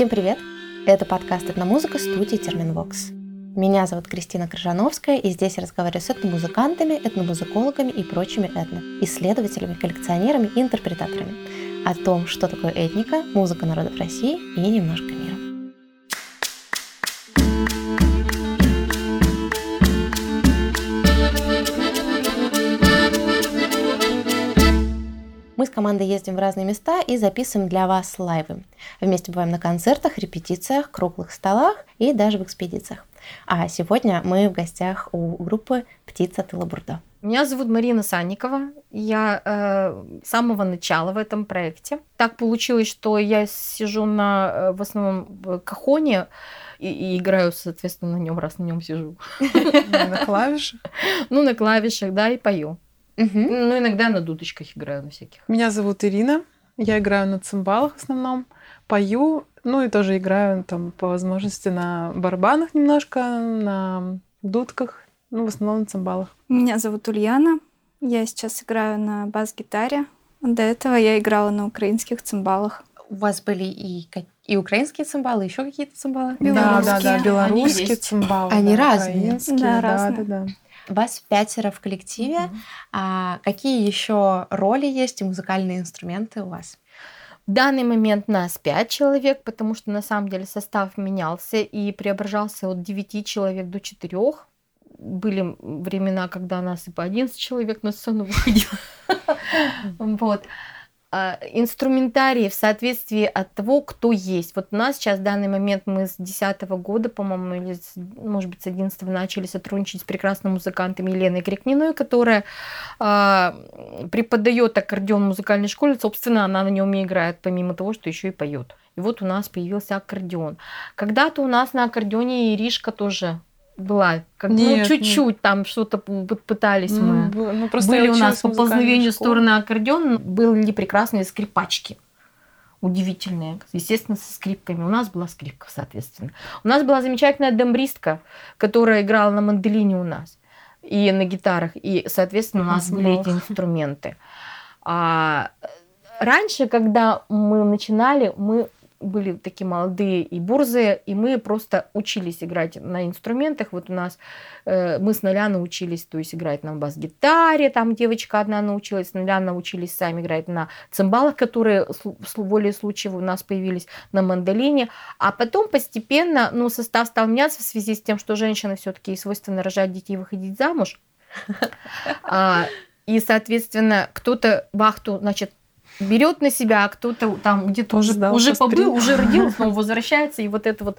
Всем привет! Это подкаст «Этномузыка» студии «Терминвокс». Меня зовут Кристина Крыжановская, и здесь я разговариваю с этномузыкантами, этномузыкологами и прочими этно, исследователями, коллекционерами и интерпретаторами о том, что такое этника, музыка народов России и немножко мира. С командой ездим в разные места и записываем для вас лайвы. Вместе бываем на концертах, репетициях, круглых столах и даже в экспедициях. А сегодня мы в гостях у группы «Птица тыла Бурдо». Меня зовут Марина Санникова. Я э, с самого начала в этом проекте. Так получилось, что я сижу на э, в основном кахоне и, и играю, соответственно, на нем, раз на нем сижу. На клавишах? Ну, на клавишах, да, и пою. Ну, иногда на дудочках играю на всяких. Меня зовут Ирина. Я играю на цимбалах в основном. Пою, ну и тоже играю там по возможности на барабанах немножко, на дудках, ну в основном на цимбалах. Меня зовут Ульяна. Я сейчас играю на бас-гитаре. До этого я играла на украинских цимбалах. У вас были и, и украинские цимбалы, еще какие-то цимбалы? Да, да, да, белорусские цимбалы. Они да, разные. Да, разные. Да, да, да. Вас пятеро в коллективе. Mm-hmm. А какие еще роли есть и музыкальные инструменты у вас? В данный момент нас 5 человек, потому что на самом деле состав менялся и преображался от 9 человек до 4. Были времена, когда нас и по 11 человек на сцену выходило. Вот. А, инструментарий в соответствии от того, кто есть. Вот у нас сейчас в данный момент мы с 2010 года, по-моему, или с, может быть с 11 начали сотрудничать с прекрасным музыкантом Еленой Крикниной, которая э, преподает аккордеон в музыкальной школе. Собственно, она на нем и играет, помимо того, что еще и поет. И вот у нас появился аккордеон. Когда-то у нас на аккордеоне Иришка тоже была. Как, ну, нет, ну, чуть-чуть нет. там что-то пытались ну, мы. Ну, просто Были у нас по познавению стороны аккордеон, были прекрасные скрипачки. Удивительные. Естественно, со скрипками. У нас была скрипка, соответственно. У нас была замечательная дембристка, которая играла на мандолине у нас. И на гитарах. И, соответственно, у нас были эти инструменты. А раньше, когда мы начинали, мы были такие молодые и бурзые, и мы просто учились играть на инструментах. Вот у нас э, мы с нуля научились, то есть играть на бас-гитаре, там девочка одна научилась, с нуля научились сами играть на цимбалах, которые в воле случая у нас появились на мандолине, а потом постепенно, ну, состав стал меняться в связи с тем, что женщины все-таки свойственно рожать детей и выходить замуж. А, и, соответственно, кто-то вахту, значит, берет на себя, а кто-то там где-то уже, да, уже побыл, уже родил, снова возвращается, и вот это вот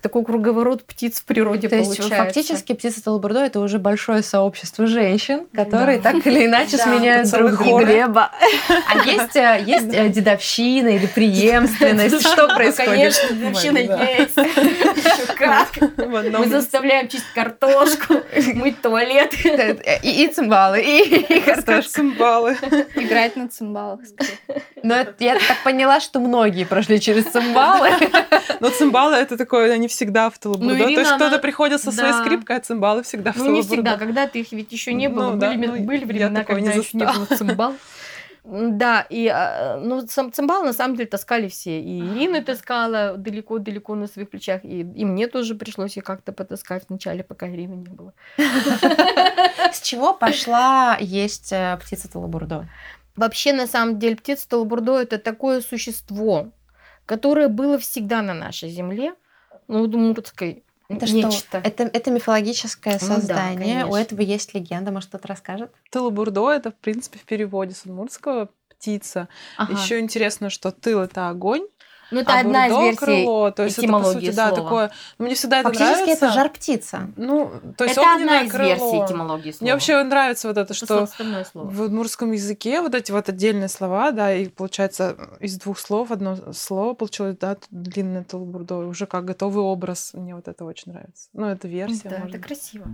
такой круговорот птиц в природе То получается. есть фактически птица Талбурдо это уже большое сообщество женщин, которые да. так или иначе да, сменяют друг друга. Глеба. А есть, э, есть э, дедовщина или преемственность? Что происходит? Конечно, дедовщина есть. Как? Мы заставляем чистить картошку, мыть туалет. И цимбалы, и картошку. Цимбалы. Играть на цимбалах. Но я так поняла, что многие прошли через цимбалы. Но цимбалы это такое, они всегда в талабурдо. Ну, То есть кто-то приходит со своей скрипкой, а цимбалы всегда в Ну не всегда, когда-то их ведь еще не было. Ну были времена, когда еще не было цимбал. Да, и а, ну, сам цимбал на самом деле таскали все. И Ирина таскала далеко-далеко на своих плечах, и, и мне тоже пришлось их как-то потаскать вначале, пока Ирины не было. С чего пошла есть э, птица Талабурдо? Вообще, на самом деле, птица Талбурдо – это такое существо, которое было всегда на нашей земле, ну, удмуртской, это Нечто. что? Это, это мифологическое создание. Ну, да, У этого есть легенда. Может, кто-то расскажет? Тылбурдо это, в принципе, в переводе с удмуртского птица. Ага. Еще интересно, что тыл это огонь, ну, это а одна из версий крыло, то есть это, по сути, слова. да, такое... Ну, мне всегда это Фактически нравится. это жар-птица. Ну, то есть это одна из крыло. версий этимологии слова. Мне вообще нравится вот это, что в удмуртском языке вот эти вот отдельные слова, да, и получается из двух слов одно слово получилось, да, длинное толбурдо, уже как готовый образ. Мне вот это очень нравится. Ну, это версия. Да, это красиво.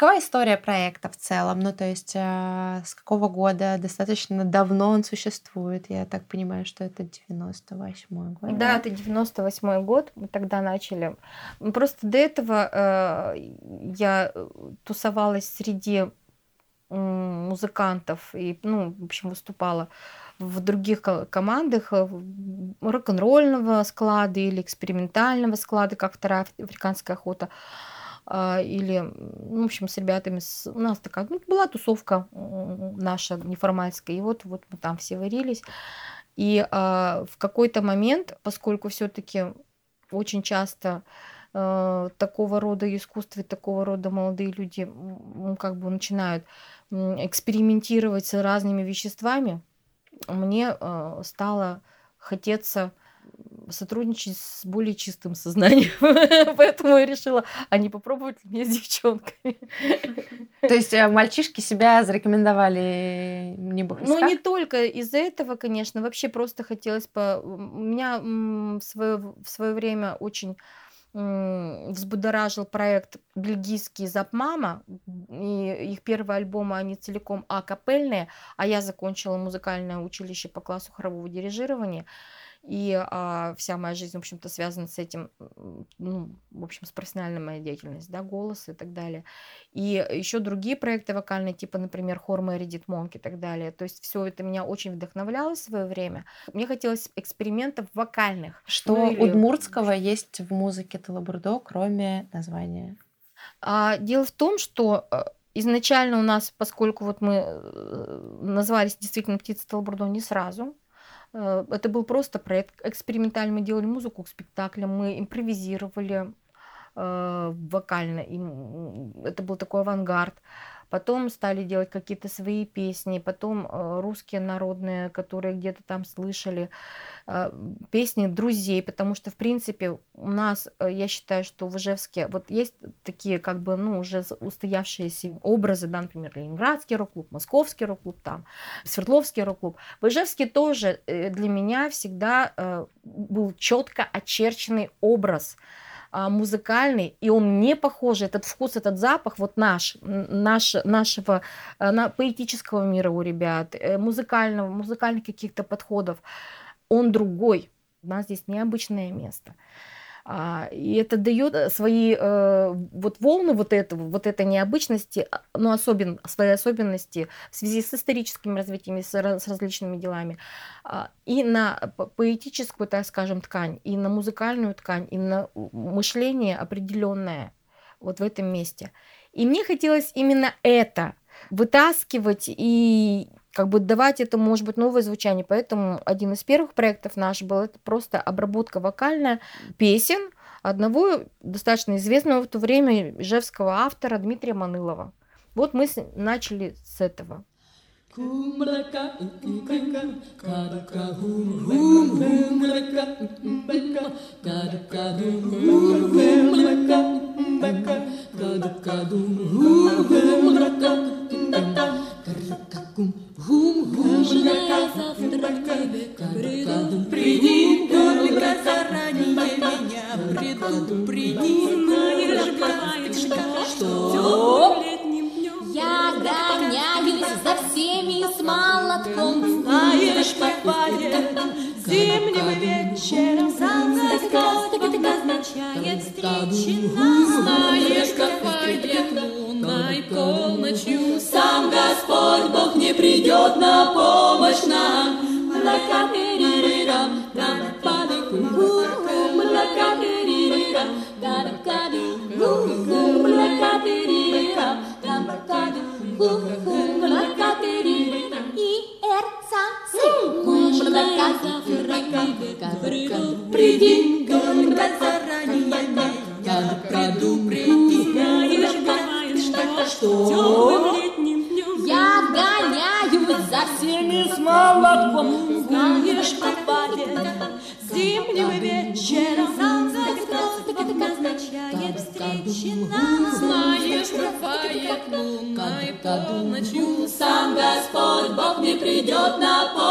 Какова история проекта в целом? Ну, то есть э, с какого года? Достаточно давно он существует. Я так понимаю, что это 98 год. Да, это 98 год. Мы тогда начали. Просто до этого э, я тусовалась среди музыкантов и, ну, в общем, выступала в других командах э, рок-н-ролльного склада или экспериментального склада, как вторая африканская охота. А, или, ну, в общем, с ребятами, с, у нас такая, ну, была тусовка наша неформальская, и вот, вот мы там все варились. И а, в какой-то момент, поскольку все-таки очень часто а, такого рода искусстве, такого рода молодые люди ну, как бы начинают экспериментировать с разными веществами, мне а, стало хотеться сотрудничать с более чистым сознанием. Поэтому я решила, а не попробовать ли мне с девчонками. То есть э, мальчишки себя зарекомендовали не Ну, не только из-за этого, конечно. Вообще просто хотелось по... У меня в свое, в свое время очень взбудоражил проект бельгийский «Запмама», и их первые альбомы, они целиком акапельные, а я закончила музыкальное училище по классу хорового дирижирования и а, вся моя жизнь, в общем-то, связана с этим, ну, в общем, с профессиональной моей деятельностью, да, голос и так далее. И еще другие проекты вокальные, типа, например, хор Мэри Дит Монк и так далее. То есть все это меня очень вдохновляло в свое время. Мне хотелось экспериментов вокальных. Что ну, или... удмуртского есть в музыке Талабурдо, кроме названия? А, дело в том, что э, изначально у нас, поскольку вот мы э, назвались действительно птица Талабурдо не сразу, Э, это был просто проект экспериментальный. Мы делали музыку к спектаклям, мы импровизировали э, вокально. И это был такой авангард. Потом стали делать какие-то свои песни, потом э, русские народные, которые где-то там слышали, э, песни друзей, потому что, в принципе, у нас, э, я считаю, что в Ижевске вот есть такие, как бы, ну, уже устоявшиеся образы, да, например, Ленинградский рок-клуб, Московский рок-клуб, там, Свердловский рок-клуб. В Ижевске тоже для меня всегда был четко очерченный образ музыкальный, и он не похожий, этот вкус, этот запах, вот наш, наш нашего а, на, поэтического мира у ребят, э, музыкального, музыкальных каких-то подходов, он другой. У нас здесь необычное место. А, и это дает э, свои э, вот волны вот этого, вот этой необычности, а, но особен, свои особенности в связи с историческими развитиями, с, с различными делами, а, и на поэтическую, так скажем, ткань, и на музыкальную ткань, и на мышление определенное вот в этом месте. И мне хотелось именно это вытаскивать и как бы давать этому, может быть, новое звучание. Поэтому один из первых проектов наш был это просто обработка вокальная песен одного достаточно известного в то время ижевского автора Дмитрия Манылова. Вот мы начали с этого. Гум-гум, завтрак, предупреди, только заранее меня предупреди, знаешь, бывает, что я гоняюсь за всеми с молотком, знаешь, бывает, зимним вечером. Закат означает встречи нас, знаешь, бывает, лунной полночью. сам Господь Бог не придет на помощь нам. Приди, когда заранее, я предупреди, знаешь, что я гоняюсь за всеми с молотком, знаешь, бывает, полночью сам Господь Бог не придет на помощь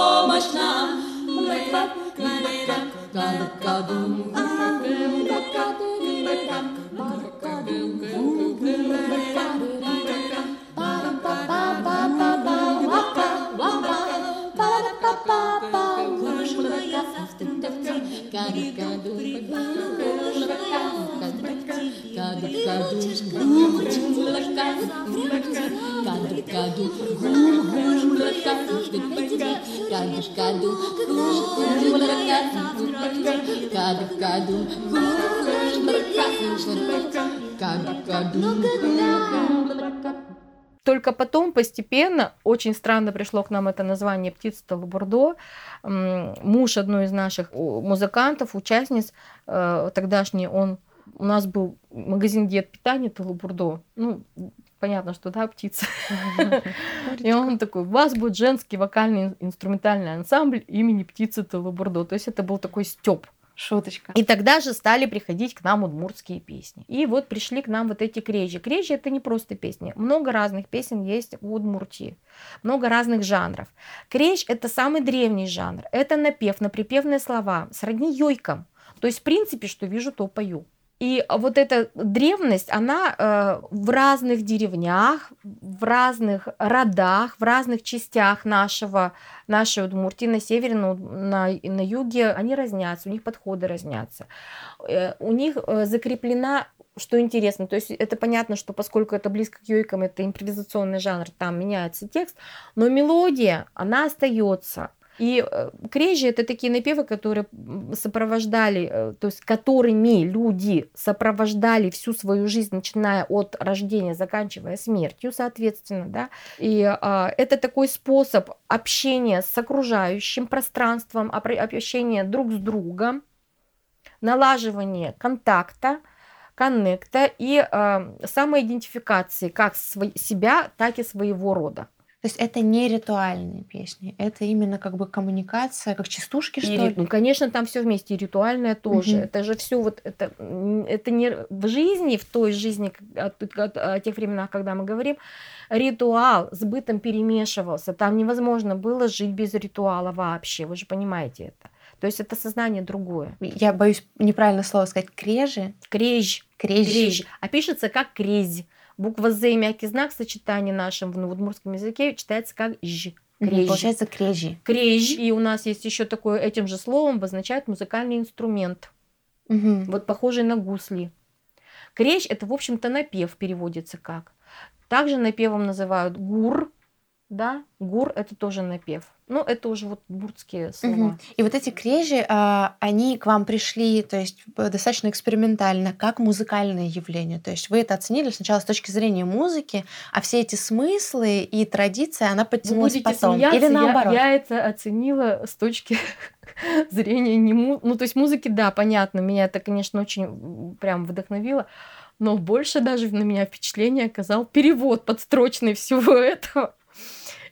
Только потом постепенно, очень странно пришло к нам это название «Птица Талабурдо». Муж одной из наших музыкантов, участниц э, тогдашний, он у нас был магазин диет питания Талабурдо. Ну, понятно, что да, птица. И он такой, у вас будет женский вокальный инструментальный ансамбль имени птицы Талабурдо. То есть это был такой стёб. Шуточка. И тогда же стали приходить к нам удмуртские песни. И вот пришли к нам вот эти крежи. Крежи это не просто песни. Много разных песен есть у Удмуртии. Много разных жанров. Крещ это самый древний жанр. Это напев, на припевные слова, сродни йойкам. То есть, в принципе, что вижу, то пою. И вот эта древность, она э, в разных деревнях, в разных родах, в разных частях нашего, нашей Удмуртии, на севере, на, на, на юге, они разнятся, у них подходы разнятся. Э, у них э, закреплена что интересно, то есть это понятно, что поскольку это близко к йойкам, это импровизационный жанр, там меняется текст, но мелодия, она остается. И э, крежи это такие напевы, которые сопровождали, э, то есть которыми люди сопровождали всю свою жизнь, начиная от рождения, заканчивая смертью, соответственно, да. И а, это такой способ общения с окружающим пространством, общения друг с другом, налаживание контакта, коннекта и э, самоидентификации как св- себя, так и своего рода. То есть это не ритуальные песни, это именно как бы коммуникация, как частушки, что ли? Ну, конечно, там все вместе, и ритуальное тоже. Угу. Это же все вот это, это не в жизни, в той жизни, о, о, о тех временах, когда мы говорим, ритуал с бытом перемешивался. Там невозможно было жить без ритуала вообще. Вы же понимаете это. То есть это сознание другое. Я боюсь неправильно слово сказать. Крежи. Креж. Креж. Креж. А пишется как крезь. Буква З и мягкий знак в сочетании нашем в удмуртском языке читается как Ж. Крежи. Получается крежи. Крежи. И у нас есть еще такое, этим же словом обозначает музыкальный инструмент. Угу. Вот похожий на гусли. Крещ это, в общем-то, напев переводится как. Также напевом называют гур, да, гур это тоже напев. Ну, это уже вот буртские слова. Угу. И вот эти крежи, а, они к вам пришли, то есть достаточно экспериментально, как музыкальное явление. То есть вы это оценили сначала с точки зрения музыки, а все эти смыслы и традиции, она подтянулась потом. Смеяться, Или наоборот. Я, я это оценила с точки зрения не му... Ну, то есть музыки, да, понятно, меня это, конечно, очень прям вдохновило. Но больше даже на меня впечатление оказал перевод подстрочный всего этого.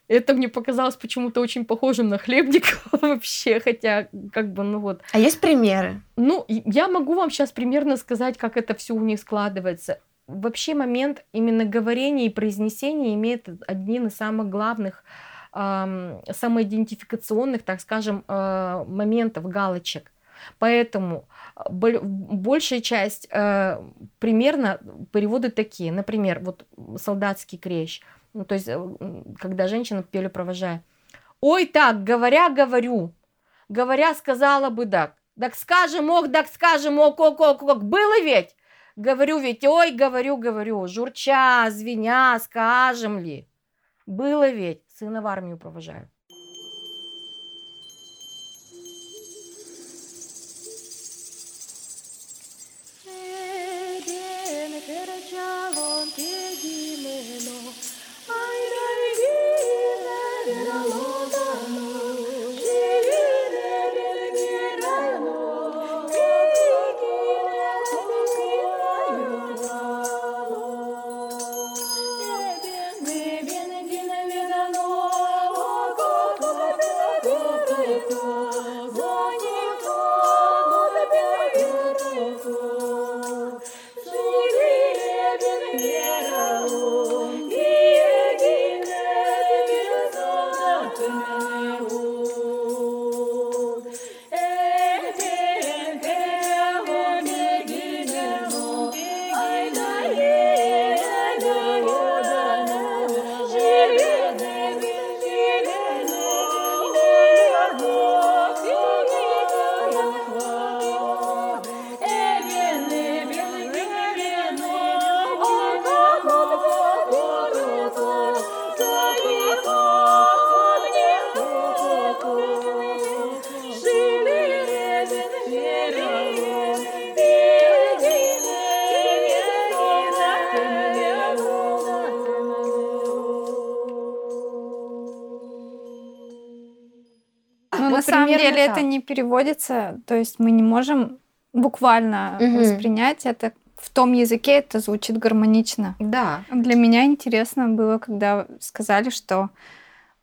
Это мне показалось почему-то очень похожим на хлебник вообще, хотя как бы, ну вот. А есть примеры? Ну, я могу вам сейчас примерно сказать, как это все у них складывается. Вообще момент именно говорения и произнесения имеет один из самых главных э, самоидентификационных, так скажем, э, моментов, галочек. Поэтому большая часть э, примерно переводы такие. Например, вот солдатский крещ – ну, то есть, э, когда женщина пели провожая. Ой, так, говоря, говорю. Говоря, сказала бы так. Так скажем, ох, так скажем, ок, ок, ок, ок. Было ведь? Говорю ведь, ой, говорю, говорю. Журча, звеня, скажем ли. Было ведь? Сына в армию провожаю. Деле так. это не переводится, то есть мы не можем буквально угу. воспринять это в том языке это звучит гармонично. Да. Для меня интересно было, когда сказали, что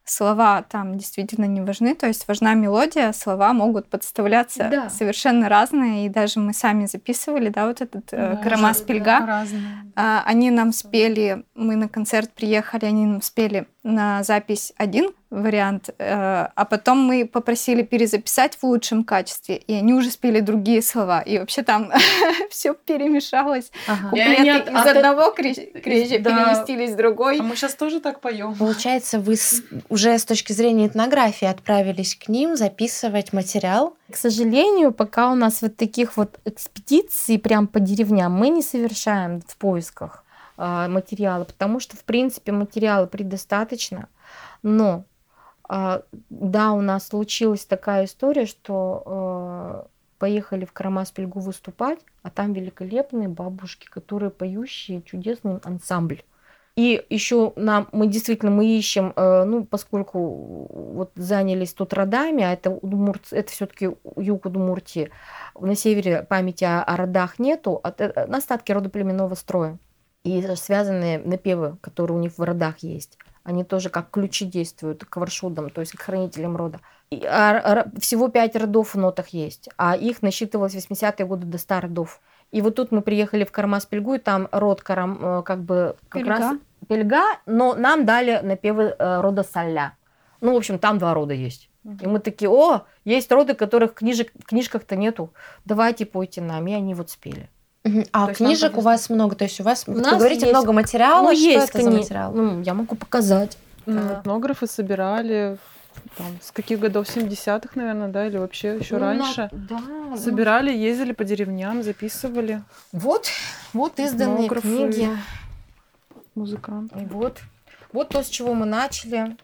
слова там действительно не важны, то есть важна мелодия, слова могут подставляться да. совершенно разные, и даже мы сами записывали, да, вот этот э, да, Карамас Пельга. Да, они нам спели, мы на концерт приехали, они нам спели на запись один вариант, э, а потом мы попросили перезаписать в лучшем качестве, и они уже спели другие слова, и вообще там все перемешалось. Ага. Куплеты они от, из от, одного крежа да. переместились в другой. А мы сейчас тоже так поем. Получается, вы с, уже с точки зрения этнографии отправились к ним записывать материал? К сожалению, пока у нас вот таких вот экспедиций прям по деревням мы не совершаем в поисках а, материала, потому что, в принципе, материала предостаточно, но а, да, у нас случилась такая история, что а, поехали в Карамас-Пельгу выступать, а там великолепные бабушки, которые поющие, чудесный ансамбль. И еще нам, мы действительно, мы ищем, э, ну, поскольку вот занялись тут родами, а это, Удмурт, это все-таки юг Удмуртии, на севере памяти о, о родах нету, это остатки родоплеменного строя и связанные напевы, которые у них в родах есть. Они тоже как ключи действуют к варшудам, то есть к хранителям рода. И, а, всего пять родов в нотах есть, а их насчитывалось 80-е годы до 100 родов. И вот тут мы приехали в Кармас-Пельгу, и там род Карам, э, как бы как Пельга. раз Пельга, но нам дали напевы э, рода Саля. Ну, в общем, там два рода есть. И мы такие, о, есть роды, которых книжек, в книжках-то нету. Давайте пойте нам. И они вот спели. А то книжек у вас много, то есть у вас, у вы говорите, есть... много материала, ну, что есть это кни... за материал? Ну, я могу показать. Да. Этнографы собирали там, с каких годов? 70-х, наверное, да, или вообще еще ну, раньше. Да, ну. Собирали, ездили по деревням, записывали. Вот, вот изданные Этнографы, книги. Музыканты. И вот, вот то, с чего мы начали.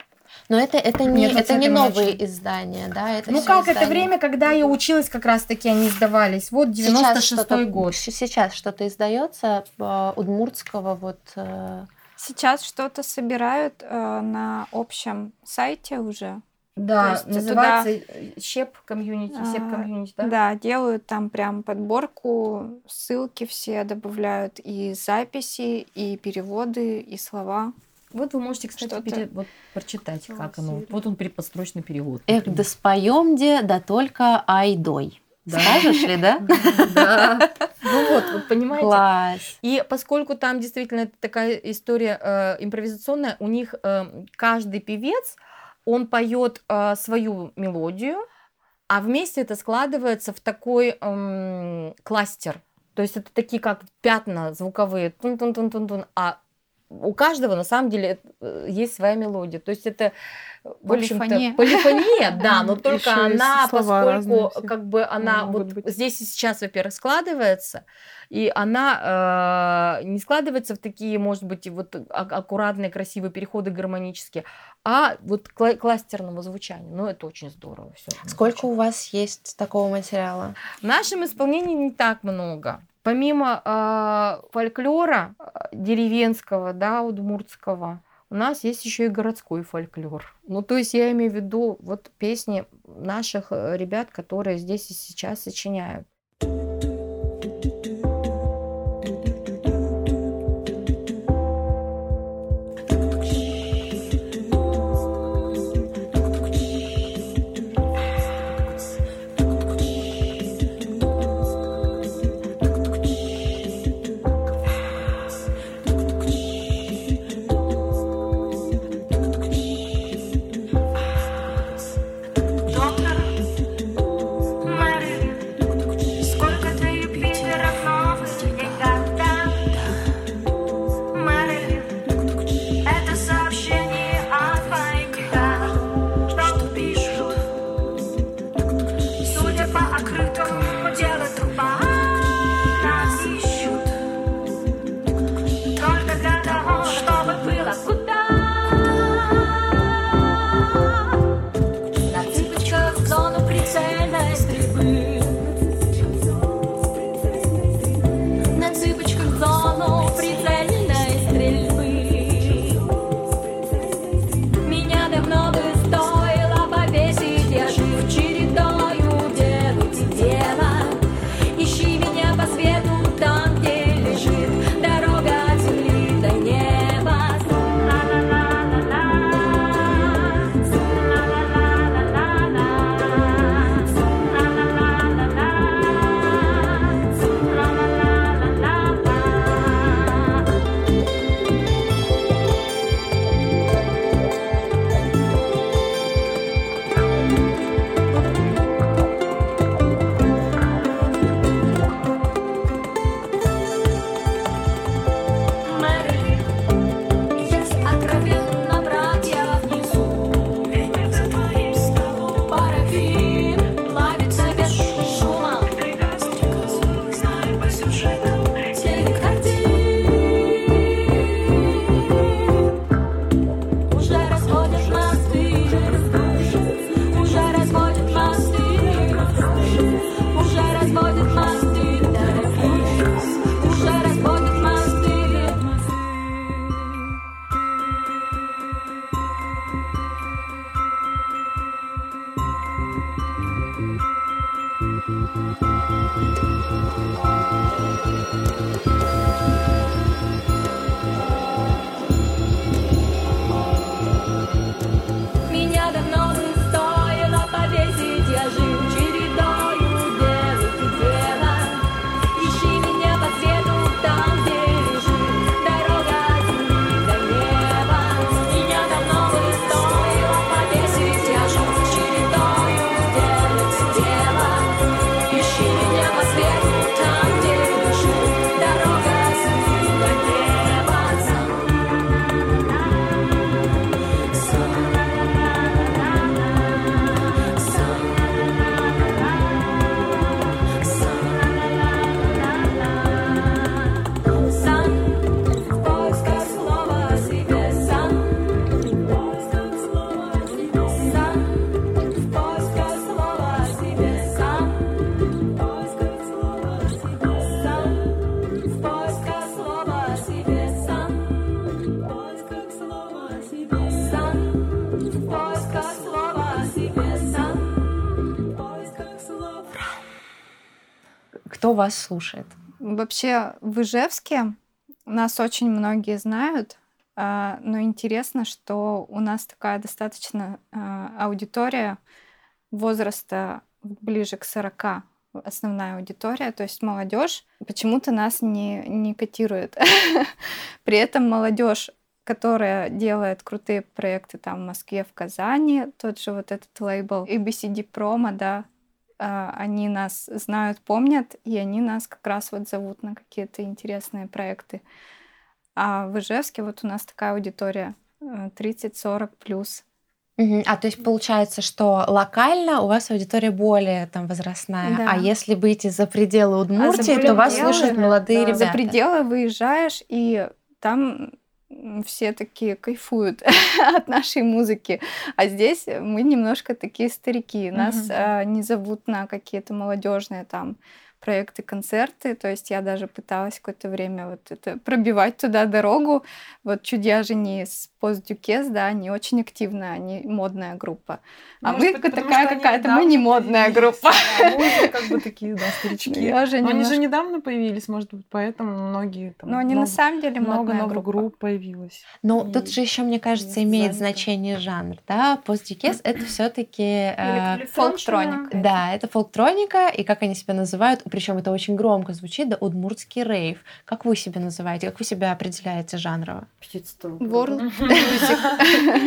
Но это, это не, Нет, это не новые начали. издания, да? Это ну как, издания. это время, когда я училась, как раз-таки они издавались. Вот 96-й год. Сейчас что-то издается э, удмуртского вот... Э... Сейчас что-то собирают э, на общем сайте уже. Да, называется туда, щеп комьюнити, сеп комьюнити, да? Да, делают там прям подборку, ссылки все добавляют, и записи, и переводы, и слова. Вот вы можете, кстати, пере... вот, прочитать, О, как оно. Вот он перепострочный перевод. Эх, да споем де, да только айдой. Да. Скажешь ли, да? Да. Ну вот, вот понимаете. Класс. И поскольку там действительно такая история э, импровизационная, у них э, каждый певец, он поет э, свою мелодию, а вместе это складывается в такой э, кластер. То есть это такие как пятна звуковые, тун-тун-тун-тун-тун, а у каждого на самом деле э, есть своя мелодия. То есть это, в общем-то, полифония, да, но только она, поскольку как бы она вот здесь и сейчас, во-первых, складывается, и она э, не складывается в такие, может быть, вот аккуратные, красивые переходы гармонические, а вот кластерного звучания. Ну, это очень здорово. Все Сколько у вас есть такого материала? В нашем исполнении не так много. Помимо э, фольклора деревенского, да, удмуртского, у нас есть еще и городской фольклор. Ну, то есть я имею в виду вот песни наших э, ребят, которые здесь и сейчас сочиняют. Кто вас слушает? Вообще в Ижевске нас очень многие знают, а, но интересно, что у нас такая достаточно а, аудитория возраста ближе к 40 основная аудитория, то есть молодежь почему-то нас не, не котирует. При этом молодежь, которая делает крутые проекты там в Москве, в Казани, тот же вот этот лейбл ABCD Promo, да, они нас знают, помнят, и они нас как раз вот зовут на какие-то интересные проекты. А в Ижевске вот у нас такая аудитория 30-40 э, плюс. А то есть получается, что локально у вас аудитория более там возрастная, да. а если выйти за пределы а Удмуртии, а то вас слушают молодые да, ребята. За пределы выезжаешь, и там все такие кайфуют от нашей музыки. А здесь мы немножко такие старики. Нас mm-hmm. не зовут на какие-то молодежные там проекты, концерты. То есть я даже пыталась какое-то время вот это пробивать туда дорогу. Вот Чудья жени с постдюкес, да, они очень активная, они модная группа. А Может мы быть, такая какая-то, мы не модная группа. Да, мы как бы такие, да, старички. Я же немножко... Они же недавно появились, может быть, поэтому многие там... Но они много, на самом деле Много новых групп появилось. Но и... тут же еще, мне кажется, имеет значение жанр, да? Постдюкес — это все таки э, фолктроника. Да, это фолктроника, и как они себя называют, причем это очень громко звучит, да, удмуртский рейв. Как вы себя называете? Как вы себя определяете жанрово? World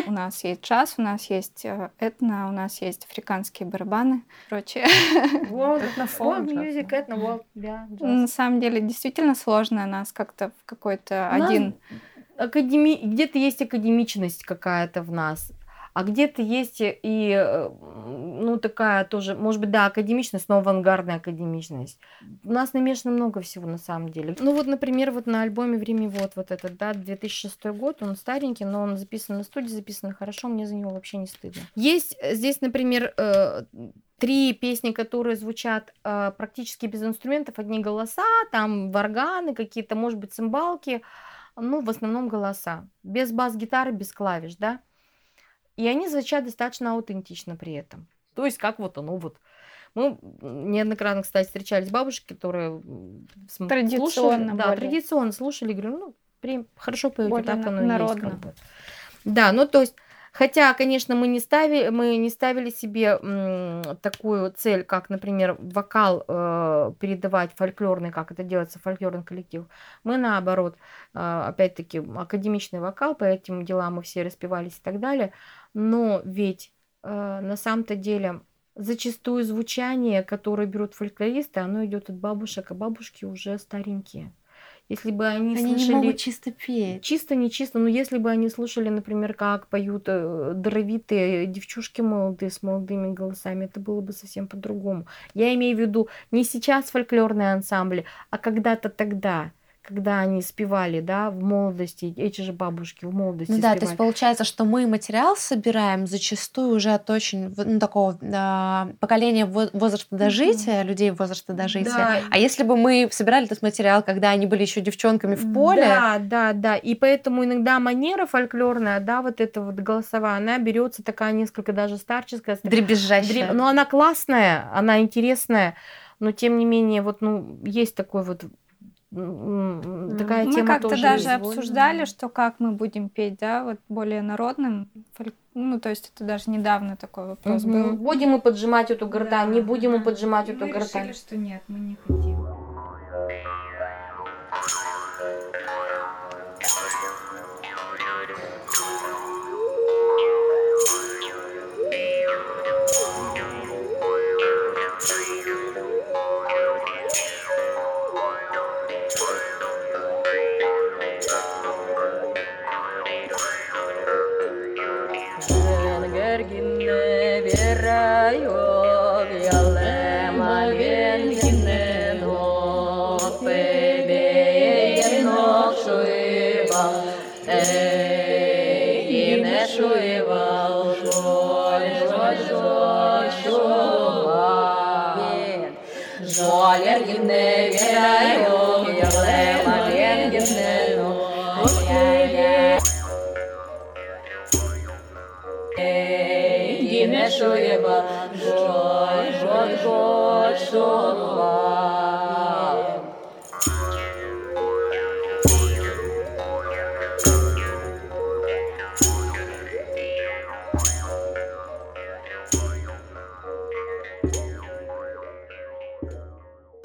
У нас есть джаз, у нас есть э, этно, у нас есть африканские барабаны, прочее. World music, этно, world, На самом деле действительно сложно нас как-то в какой-то один академи... где-то есть академичность какая-то в нас а где-то есть и, э, ну, такая тоже, может быть, да, академичность, но авангардная академичность. У нас намешано много всего на самом деле. Ну, вот, например, вот на альбоме «Время вот», вот этот, да, 2006 год, он старенький, но он записан на студии, записан хорошо, мне за него вообще не стыдно. Есть здесь, например, э, три песни, которые звучат э, практически без инструментов, одни голоса, там варганы какие-то, может быть, цимбалки, ну, в основном голоса. Без бас-гитары, без клавиш, да. И они звучат достаточно аутентично при этом. То есть как вот оно вот. Мы неоднократно, кстати, встречались бабушки, которые традиционно слушали, да, традиционно слушали, говорю, ну, при, хорошо поете, так оно народно. есть. Как бы. Да, ну то есть Хотя, конечно, мы не ставили, мы не ставили себе м, такую цель, как, например, вокал э, передавать фольклорный, как это делается фольклорный коллектив. Мы наоборот, э, опять-таки, академичный вокал, по этим делам мы все распевались и так далее. Но ведь на самом-то деле зачастую звучание, которое берут фольклористы, оно идет от бабушек, а бабушки уже старенькие. Если бы они, они слышали... не могут чисто петь. Чисто, не чисто. Но если бы они слушали, например, как поют э, даровитые девчушки молодые с молодыми голосами, это было бы совсем по-другому. Я имею в виду не сейчас фольклорные ансамбли, а когда-то тогда когда они спевали, да, в молодости, эти же бабушки в молодости ну, да, спевали. то есть получается, что мы материал собираем зачастую уже от очень ну, такого да, поколения возраста дожития, mm-hmm. людей возраста дожития. Да. А если бы мы собирали этот материал, когда они были еще девчонками в поле? Да, да, да. И поэтому иногда манера фольклорная, да, вот эта вот голосовая, она берется такая несколько даже старческая. Дребезжащая. Но она классная, она интересная но тем не менее, вот, ну, есть такой вот такая мы тема как-то даже извольная. обсуждали, что как мы будем петь, да, вот более народным, ну то есть это даже недавно такой вопрос угу. был. Будем мы поджимать эту гортань, да. не будем мы поджимать эту гортань. Мы решили, что нет, мы не хотим.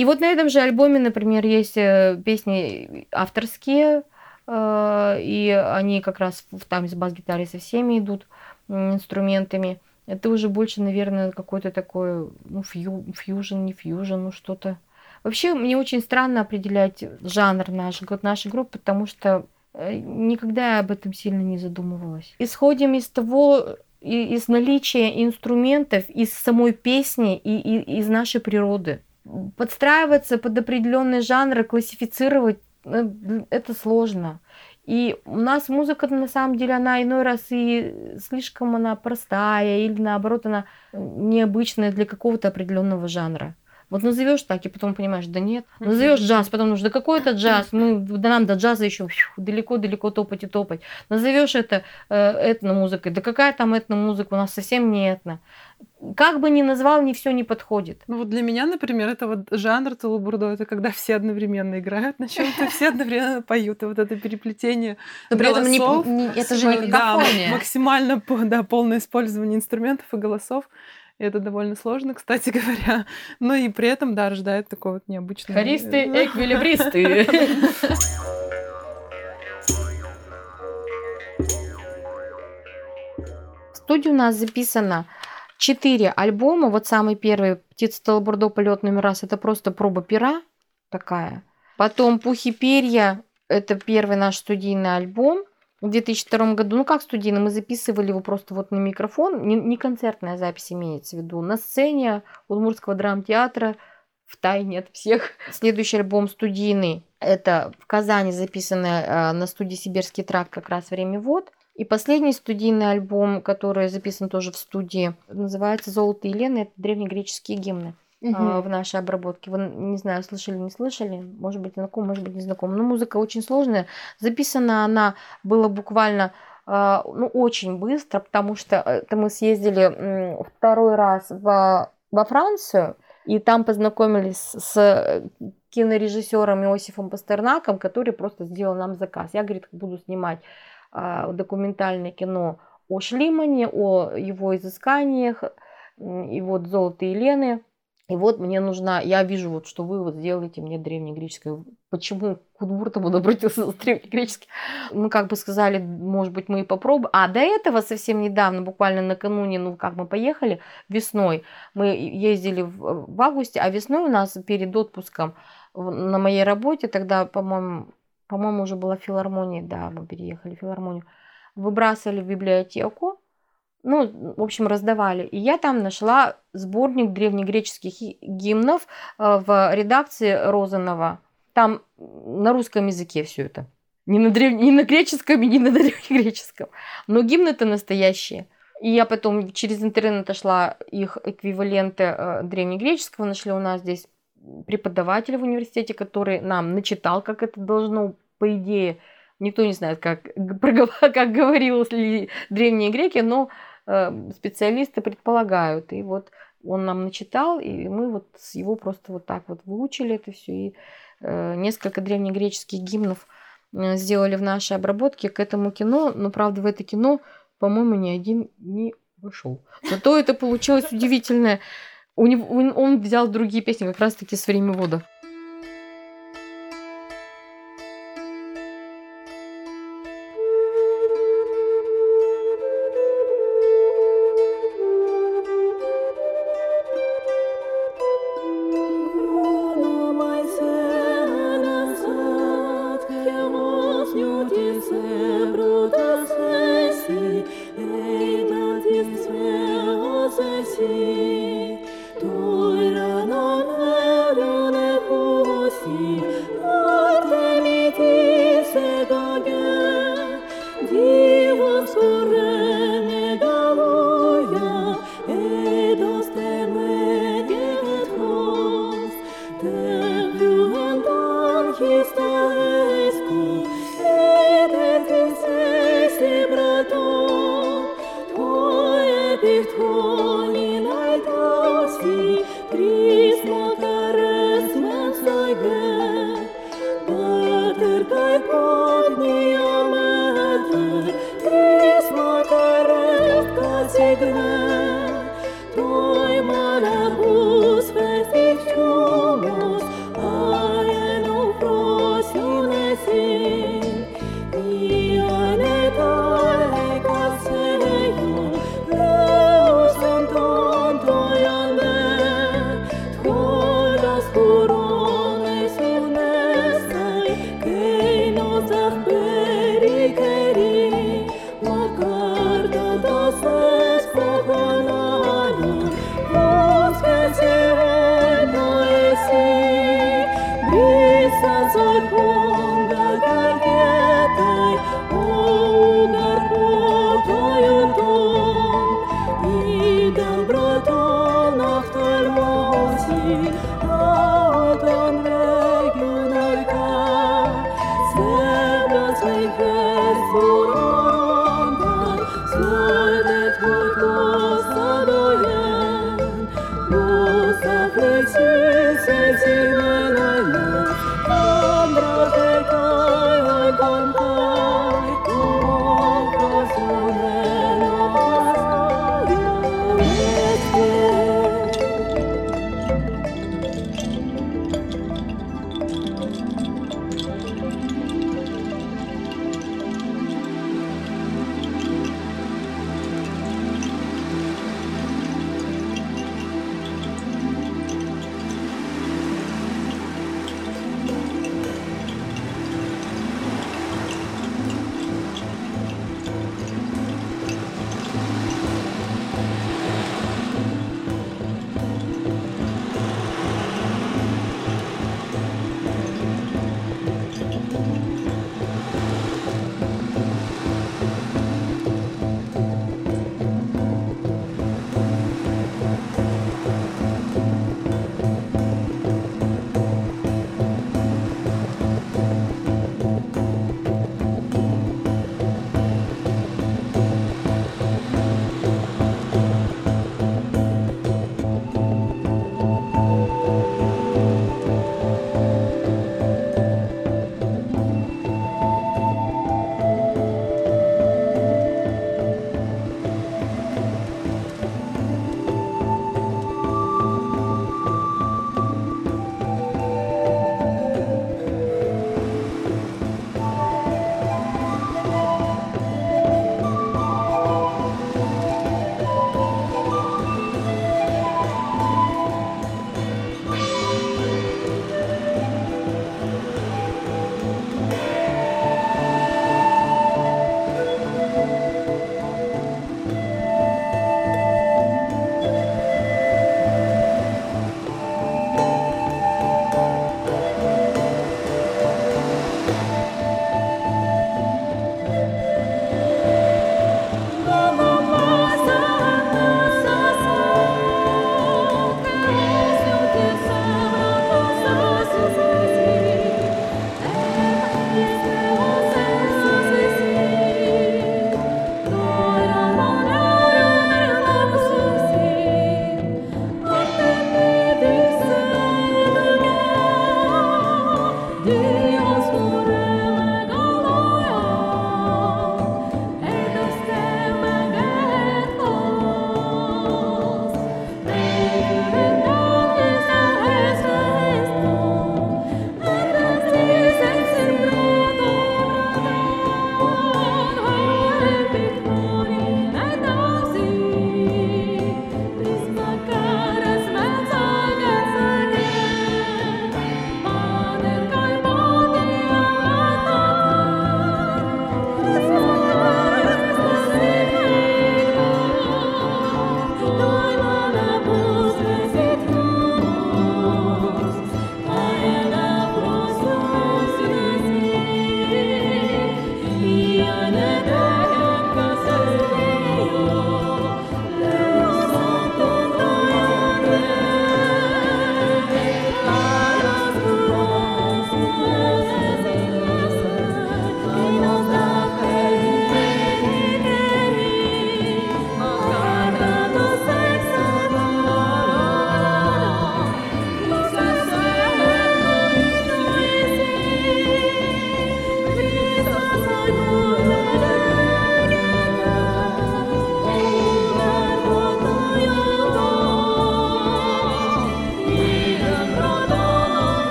И вот на этом же альбоме, например, есть э, песни авторские, э, и они как раз там с бас-гитарой со всеми идут инструментами. Это уже больше, наверное, какой-то такой, ну, фью, фьюжн, не фьюжн, ну, что-то. Вообще, мне очень странно определять жанр нашей, нашей группы, потому что э, никогда я об этом сильно не задумывалась. Исходим из того, из наличия инструментов, из самой песни и, и из нашей природы. Подстраиваться под определенные жанры, классифицировать э, это сложно. И у нас музыка на самом деле она иной раз и слишком она простая или наоборот она необычная для какого-то определенного жанра. Вот назовешь так, и потом понимаешь, да нет. Назовешь джаз, потом нужно, да какой это джаз? Мы, да нам до джаза еще далеко-далеко топать и топать. Назовешь это э, этно-музыкой, да какая там этно-музыка? У нас совсем не этно. Как бы ни назвал, не все не подходит. Ну вот для меня, например, это вот жанр Тулубурдо, это когда все одновременно играют на чем-то, все одновременно поют, и вот это переплетение Но при этом не, не, это же не да, максимально да, полное использование инструментов и голосов. Это довольно сложно, кстати говоря. Но и при этом, да, рождает такой вот необычный... Хористы, эквилибристы. В студии у нас записано четыре альбома. Вот самый первый «Птица Талбурдо. Полет номер раз» — это просто проба пера такая. Потом «Пухи перья» — это первый наш студийный альбом в 2002 году, ну как студийно, мы записывали его просто вот на микрофон, не, не концертная запись имеется в виду, на сцене Удмуртского драмтеатра в тайне от всех. Следующий альбом студийный, это в Казани записанный э, на студии Сибирский тракт как раз «Время вод». И последний студийный альбом, который записан тоже в студии, называется «Золото Елены», это древнегреческие гимны угу. в нашей обработке. Вы, не знаю, слышали, не слышали, может быть, знаком, может быть, не знаком. Но музыка очень сложная. Записана она была буквально а, ну, очень быстро, потому что это мы съездили второй раз во, во Францию, и там познакомились с кинорежиссером Иосифом Пастернаком, который просто сделал нам заказ. Я, говорит, буду снимать а, документальное кино о Шлимане, о его изысканиях, и вот «Золото Елены», и вот мне нужна, я вижу, вот, что вы вот сделаете мне древнегреческое. Почему к Удмуртам он обратился с древнегреческим? Мы как бы сказали, может быть, мы и попробуем. А до этого совсем недавно, буквально накануне, ну как мы поехали весной, мы ездили в, в августе, а весной у нас перед отпуском на моей работе, тогда, по-моему, по-моему, уже была филармония, да, мы переехали в филармонию, выбрасывали в библиотеку ну, в общем, раздавали. И я там нашла сборник древнегреческих гимнов э, в редакции Розанова. Там на русском языке все это. Не на, древ... не на греческом, не на древнегреческом. Но гимны-то настоящие. И я потом через интернет нашла их эквиваленты э, древнегреческого. Нашли у нас здесь преподавателя в университете, который нам начитал, как это должно, по идее. Никто не знает, как, как говорил древние греки, но специалисты предполагают. И вот он нам начитал, и мы вот с его просто вот так вот выучили это все. И э, несколько древнегреческих гимнов э, сделали в нашей обработке к этому кино. Но, правда, в это кино, по-моему, ни один не вышел. Зато это получилось удивительное. У него, он взял другие песни как раз-таки с «Время вода».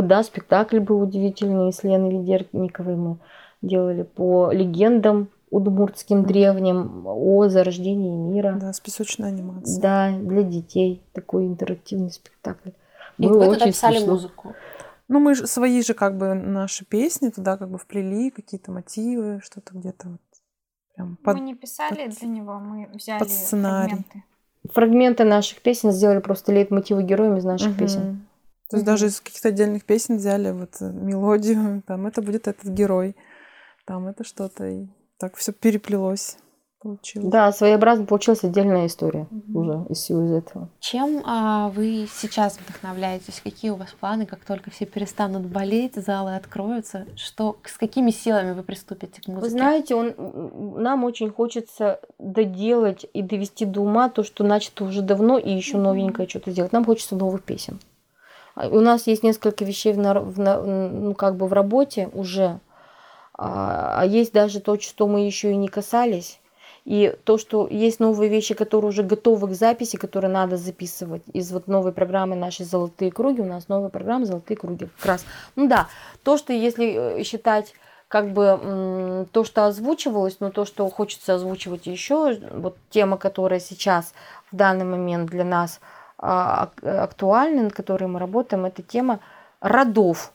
Вот да, спектакль был удивительный с Леной Ведерниковой мы делали по легендам удмуртским древним о зарождении мира. Да, с песочной анимацией. Да, для детей такой интерактивный спектакль. И Было вы очень писали смешно. музыку? Ну, мы же свои же как бы наши песни туда как бы вплели, какие-то мотивы, что-то где-то вот прям под, Мы не писали под, для него, мы взяли под сценарий. фрагменты. Фрагменты наших песен сделали просто лейтмотивы героями из наших угу. песен. То есть даже из каких-то отдельных песен взяли вот э, мелодию, там это будет этот герой, там это что-то, и так все переплелось получилось. Да, своеобразно получилась отдельная история угу. уже из всего из этого. Чем а, вы сейчас вдохновляетесь? Какие у вас планы, как только все перестанут болеть, залы откроются? Что, с какими силами вы приступите к музыке? Вы знаете, он, нам очень хочется доделать и довести до ума то, что начато уже давно, и еще новенькое что-то сделать. Нам хочется новых песен. А, у нас есть несколько вещей в, в, ну, как бы в работе уже, а, а есть даже то, что мы еще и не касались. И то, что есть новые вещи, которые уже готовы к записи, которые надо записывать из вот новой программы нашей «Золотые круги», у нас новая программа «Золотые круги» как раз. Ну да, то, что если э, считать как бы то, что озвучивалось, но то, что хочется озвучивать еще, вот тема, которая сейчас в данный момент для нас актуальна, над которой мы работаем, это тема родов.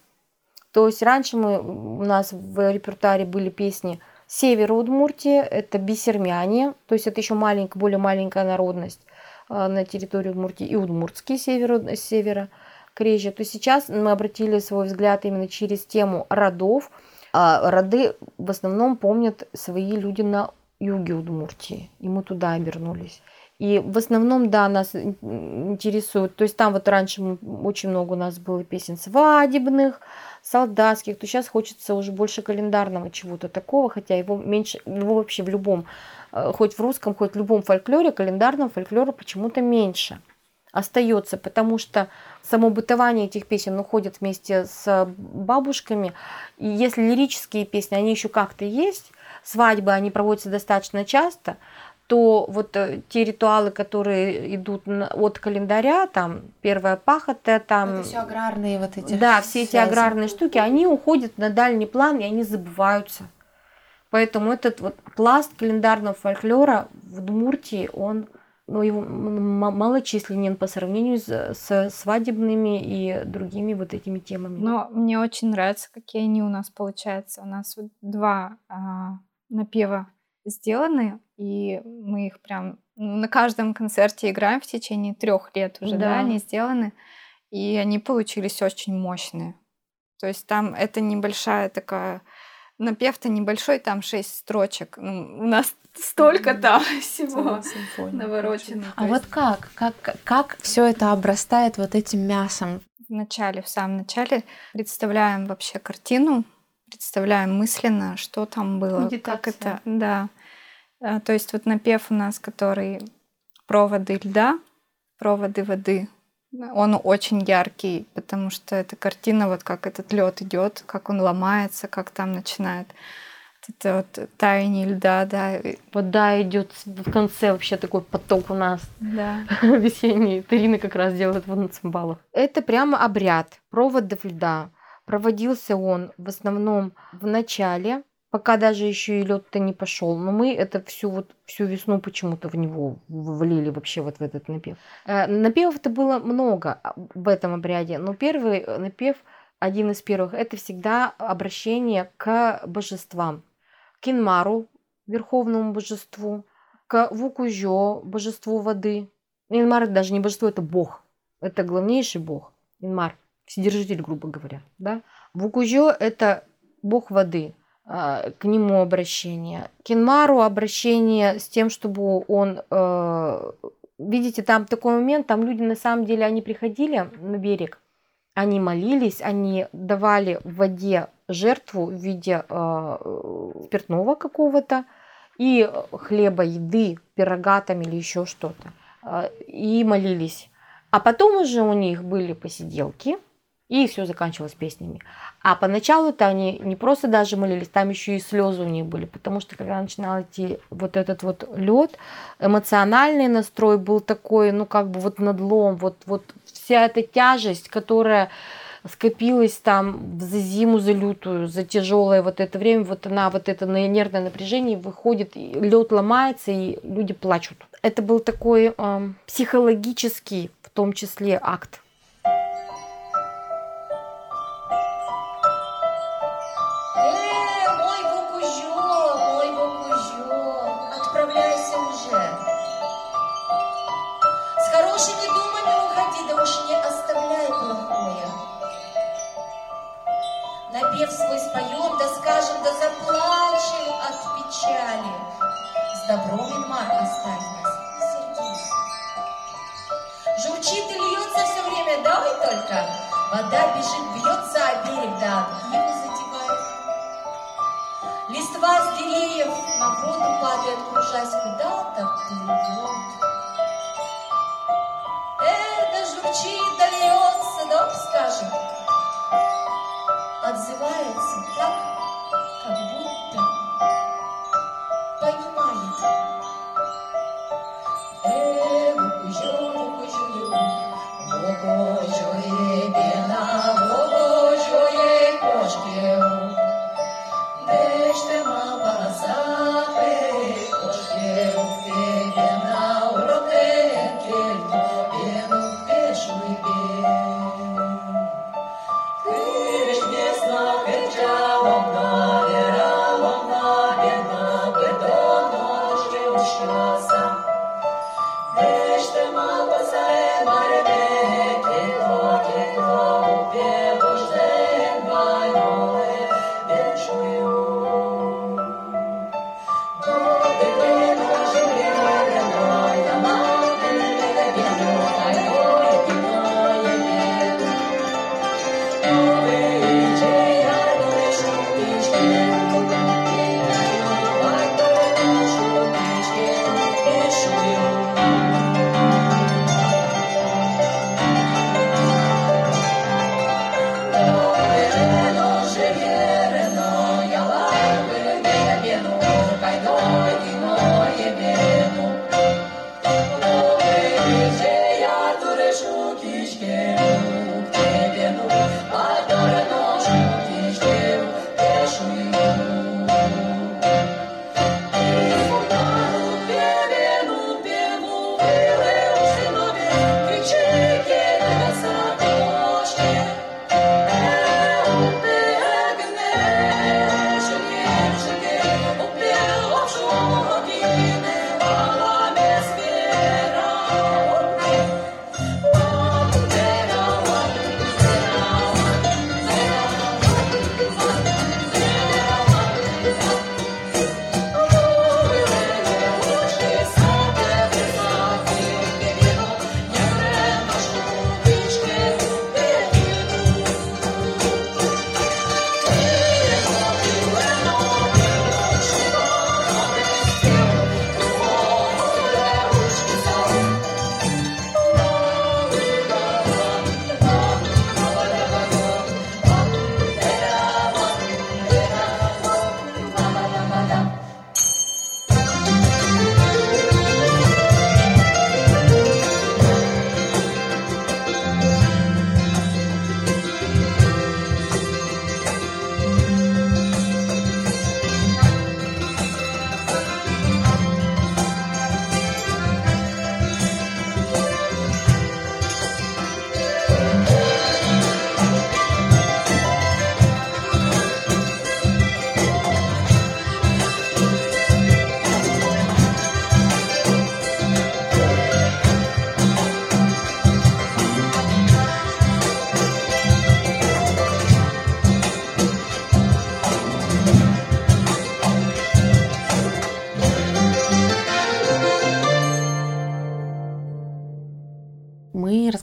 То есть раньше мы, у нас в репертуаре были песни – Север Удмуртии – это бисермяне, то есть это еще маленькая, более маленькая народность а, на территории Удмуртии, и удмуртские севера, севера Крежья. То сейчас мы обратили свой взгляд именно через тему родов. А роды в основном помнят свои люди на юге Удмуртии, и мы туда обернулись. И в основном, да, нас интересует, то есть там вот раньше очень много у нас было песен свадебных, солдатских, то сейчас хочется уже больше календарного чего-то такого, хотя его меньше, его вообще в любом, э, хоть в русском, хоть в любом фольклоре, календарного фольклора почему-то меньше остается, потому что само бытование этих песен уходит вместе с бабушками. И если лирические песни, они еще как-то есть, свадьбы, они проводятся достаточно часто, то вот э, те ритуалы, которые идут от календаря, там первая пахота, там... Это все аграрные вот эти. Да, все эти аграрные штуки, они уходят на дальний план, и они забываются. Поэтому этот вот пласт календарного фольклора в Удмуртии, он ну, его малочисленен по сравнению с, с свадебными и другими вот этими темами. Но мне очень нравится, какие они у нас получаются. У нас вот два а, напева сделаны, и мы их прям ну, на каждом концерте играем в течение трех лет уже, да. да, они сделаны, и они получились очень мощные. То есть там это небольшая такая напев-то небольшой, там шесть строчек. Ну, у нас столько там всего наворочено. А есть... вот как, как, как все это обрастает вот этим мясом? В начале, в самом начале представляем вообще картину, представляем мысленно, что там было, Медитация. как это, да. А, то есть вот напев у нас, который проводы льда, проводы воды, он очень яркий, потому что эта картина, вот как этот лед идет, как он ломается, как там начинает это вот таяние льда, да. Вода идет в конце вообще такой поток у нас. Да. Весенний. Тарина как раз делает вот на цимбалах. Это прямо обряд проводов льда. Проводился он в основном в начале пока даже еще и лед-то не пошел. Но мы это всю вот всю весну почему-то в него влили вообще вот в этот напев. Э, напевов-то было много а, в этом обряде, но первый э, напев, один из первых, это всегда обращение к божествам. К Инмару, верховному божеству, к Вукужо, божеству воды. Инмар это даже не божество, это бог. Это главнейший бог. Инмар, вседержитель, грубо говоря. Да? Вукужо это бог воды. А, к нему обращение. К Инмару обращение с тем, чтобы он... Э, видите, там такой момент, там люди на самом деле, они приходили на берег, они молились, они давали в воде жертву в виде э, спиртного какого-то и хлеба, еды, пирога там или еще что-то. И молились. А потом уже у них были посиделки, и все заканчивалось песнями. А поначалу-то они не просто даже молились, там еще и слезы у них были, потому что когда начинал идти вот этот вот лед, эмоциональный настрой был такой, ну как бы вот надлом, вот, вот вся эта тяжесть, которая скопилась там за зиму, за лютую, за тяжелое вот это время, вот она, вот это на нервное напряжение выходит, лед ломается, и люди плачут. Это был такой э, психологический, в том числе, акт да скажем, да заплачем от печали. С добром, Инмар, оставь нас, Сергей. Журчит и льется все время, давай только. Вода бежит, бьется о берег, да, его задевает. Листва с деревьев на воду падает, кружась куда-то плывет.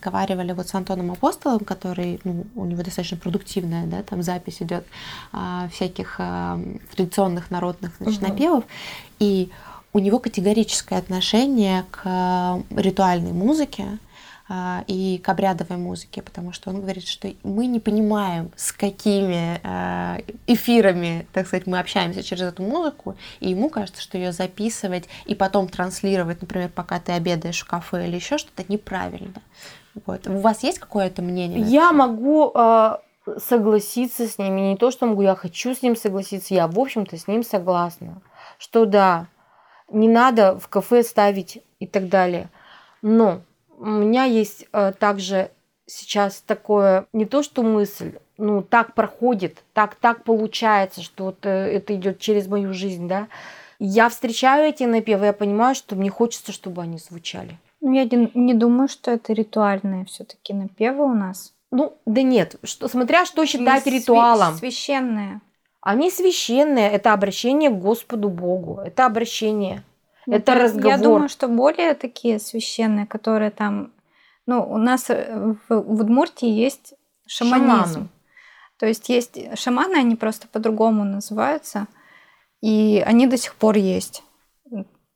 разговаривали вот с Антоном Апостолом, который, ну, у него достаточно продуктивная, да, там запись идет а, всяких а, традиционных народных значит, угу. напевов, и у него категорическое отношение к ритуальной музыке, а, и к обрядовой музыке, потому что он говорит, что мы не понимаем, с какими а, эфирами, так сказать, мы общаемся через эту музыку, и ему кажется, что ее записывать и потом транслировать, например, пока ты обедаешь в кафе или еще что-то, неправильно. Вот. У вас есть какое-то мнение? Я могу э, согласиться с ними. Не то, что могу, я хочу с ним согласиться. Я, в общем-то, с ним согласна. Что да, не надо в кафе ставить и так далее. Но у меня есть э, также сейчас такое, не то что мысль, ну так проходит, так, так получается, что вот, э, это идет через мою жизнь, да. Я встречаю эти напевы, я понимаю, что мне хочется, чтобы они звучали. Ну, я не, не думаю, что это ритуальные все-таки напевы у нас. Ну, да нет, что, смотря что считать Они ритуалом. Священные. Они священные, это обращение к Господу Богу, это обращение. Ну, это разговор. Я думаю, что более такие священные, которые там... Ну, у нас э, в, в Удмуртии есть шаманизм. Шаманы. То есть есть шаманы, они просто по-другому называются, и они до сих пор есть.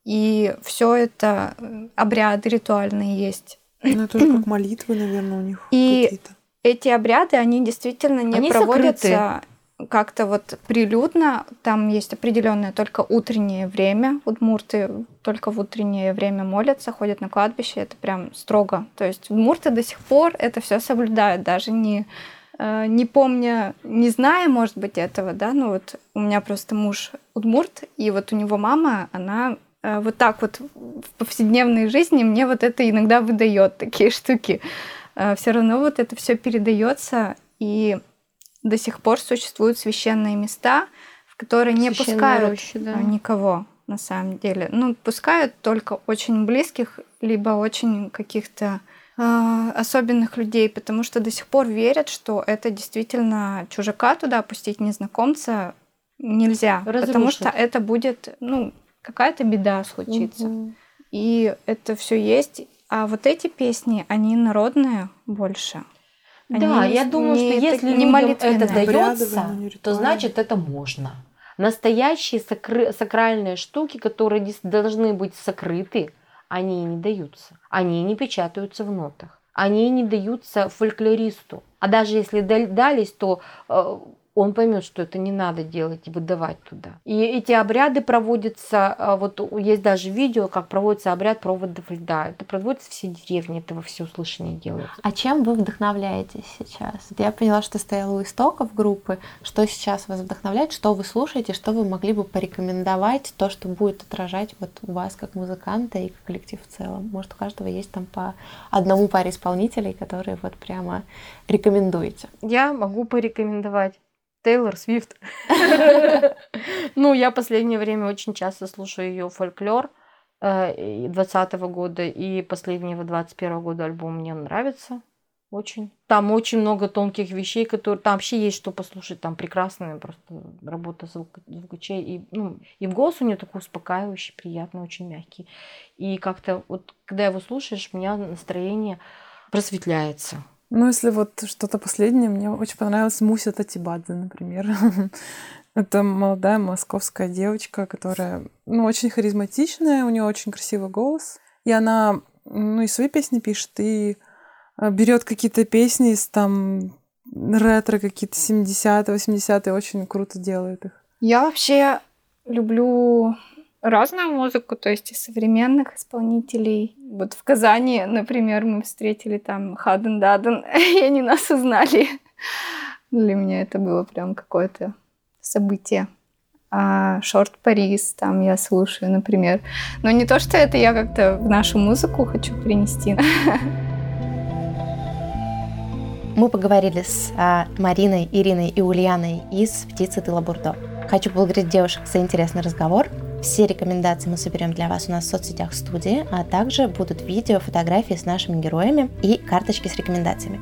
И все это э, обряды ритуальные есть. Ну, это же как молитвы, наверное, у них и какие-то. Эти обряды, они действительно не они проводятся закрыты как-то вот прилюдно. Там есть определенное только утреннее время. Удмурты только в утреннее время молятся, ходят на кладбище. Это прям строго. То есть удмурты до сих пор это все соблюдают, даже не э, не помня, не зная, может быть, этого, да, ну вот у меня просто муж удмурт, и вот у него мама, она вот так вот в повседневной жизни мне вот это иногда выдает такие штуки. Э, все равно вот это все передается, и до сих пор существуют священные места, в которые не пускают рощи, да. никого на самом деле. Ну, пускают только очень близких, либо очень каких-то э, особенных людей, потому что до сих пор верят, что это действительно чужака туда пустить, незнакомца нельзя, Разрушить. потому что это будет, ну, какая-то беда случится. Угу. И это все есть. А вот эти песни, они народные больше. Они да, я думаю, что если не людям это дается, то значит это можно. Настоящие сокры- сакральные штуки, которые должны быть сокрыты, они не даются. Они не печатаются в нотах. Они не даются фольклористу. А даже если дались, то э, он поймет, что это не надо делать и выдавать туда. И эти обряды проводятся, а, вот есть даже видео, как проводится обряд проводов льда. Это проводится все деревни, это во все услышание делают. А чем вы вдохновляетесь сейчас? Я поняла, что стояла у истоков группы. Что сейчас вас вдохновляет? Что вы слушаете? Что вы могли бы порекомендовать? То, что будет отражать вот вас как музыканта и как коллектив в целом. Может, у каждого есть там по одному паре исполнителей, которые вот прямо рекомендуете? Я могу порекомендовать Тейлор Свифт. Ну, я последнее время очень часто слушаю ее фольклор 2020 э, года и последнего 21 года альбом мне нравится очень. Там очень много тонких вещей, которые там вообще есть что послушать, там прекрасная просто работа звук, звукачей и ну и голос у нее такой успокаивающий, приятный, очень мягкий. И как-то вот когда его слушаешь, у меня настроение просветляется. Ну, если вот что-то последнее, мне очень понравилась Муся Татибадзе, например. Это молодая московская девочка, которая, ну, очень харизматичная, у нее очень красивый голос. И она, ну, и свои песни пишет, и э, берет какие-то песни из там ретро, какие-то 70-е, 80-е, очень круто делает их. Я вообще люблю разную музыку, то есть и современных исполнителей. Вот в Казани, например, мы встретили там Хаден Даден, и они нас узнали. Для меня это было прям какое-то событие. А Шорт Парис, там я слушаю, например. Но не то, что это я как-то в нашу музыку хочу принести. Мы поговорили с а, Мариной, Ириной и Ульяной из «Птицы Тыла Бурдо». Хочу поблагодарить девушек за интересный разговор. Все рекомендации мы соберем для вас у нас в соцсетях студии, а также будут видео, фотографии с нашими героями и карточки с рекомендациями.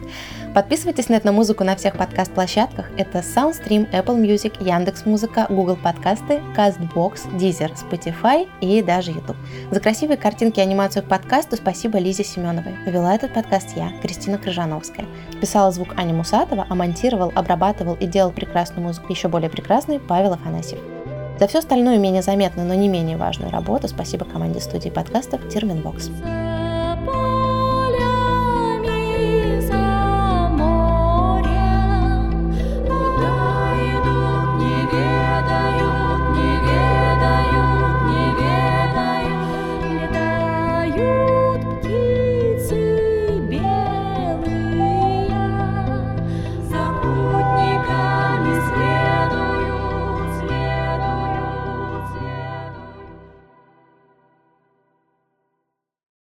Подписывайтесь на этномузыку на всех подкаст-площадках. Это SoundStream, Apple Music, Яндекс.Музыка, Google подкасты, CastBox, Deezer, Spotify и даже YouTube. За красивые картинки и анимацию к подкасту спасибо Лизе Семеновой. Вела этот подкаст я, Кристина Крыжановская. Писала звук Аня Мусатова, а монтировал, обрабатывал и делал прекрасную музыку, еще более прекрасный Павел Афанасьев. За все остальное менее заметную, но не менее важную работу спасибо команде студии подкастов Терменвокс. Терменвокс.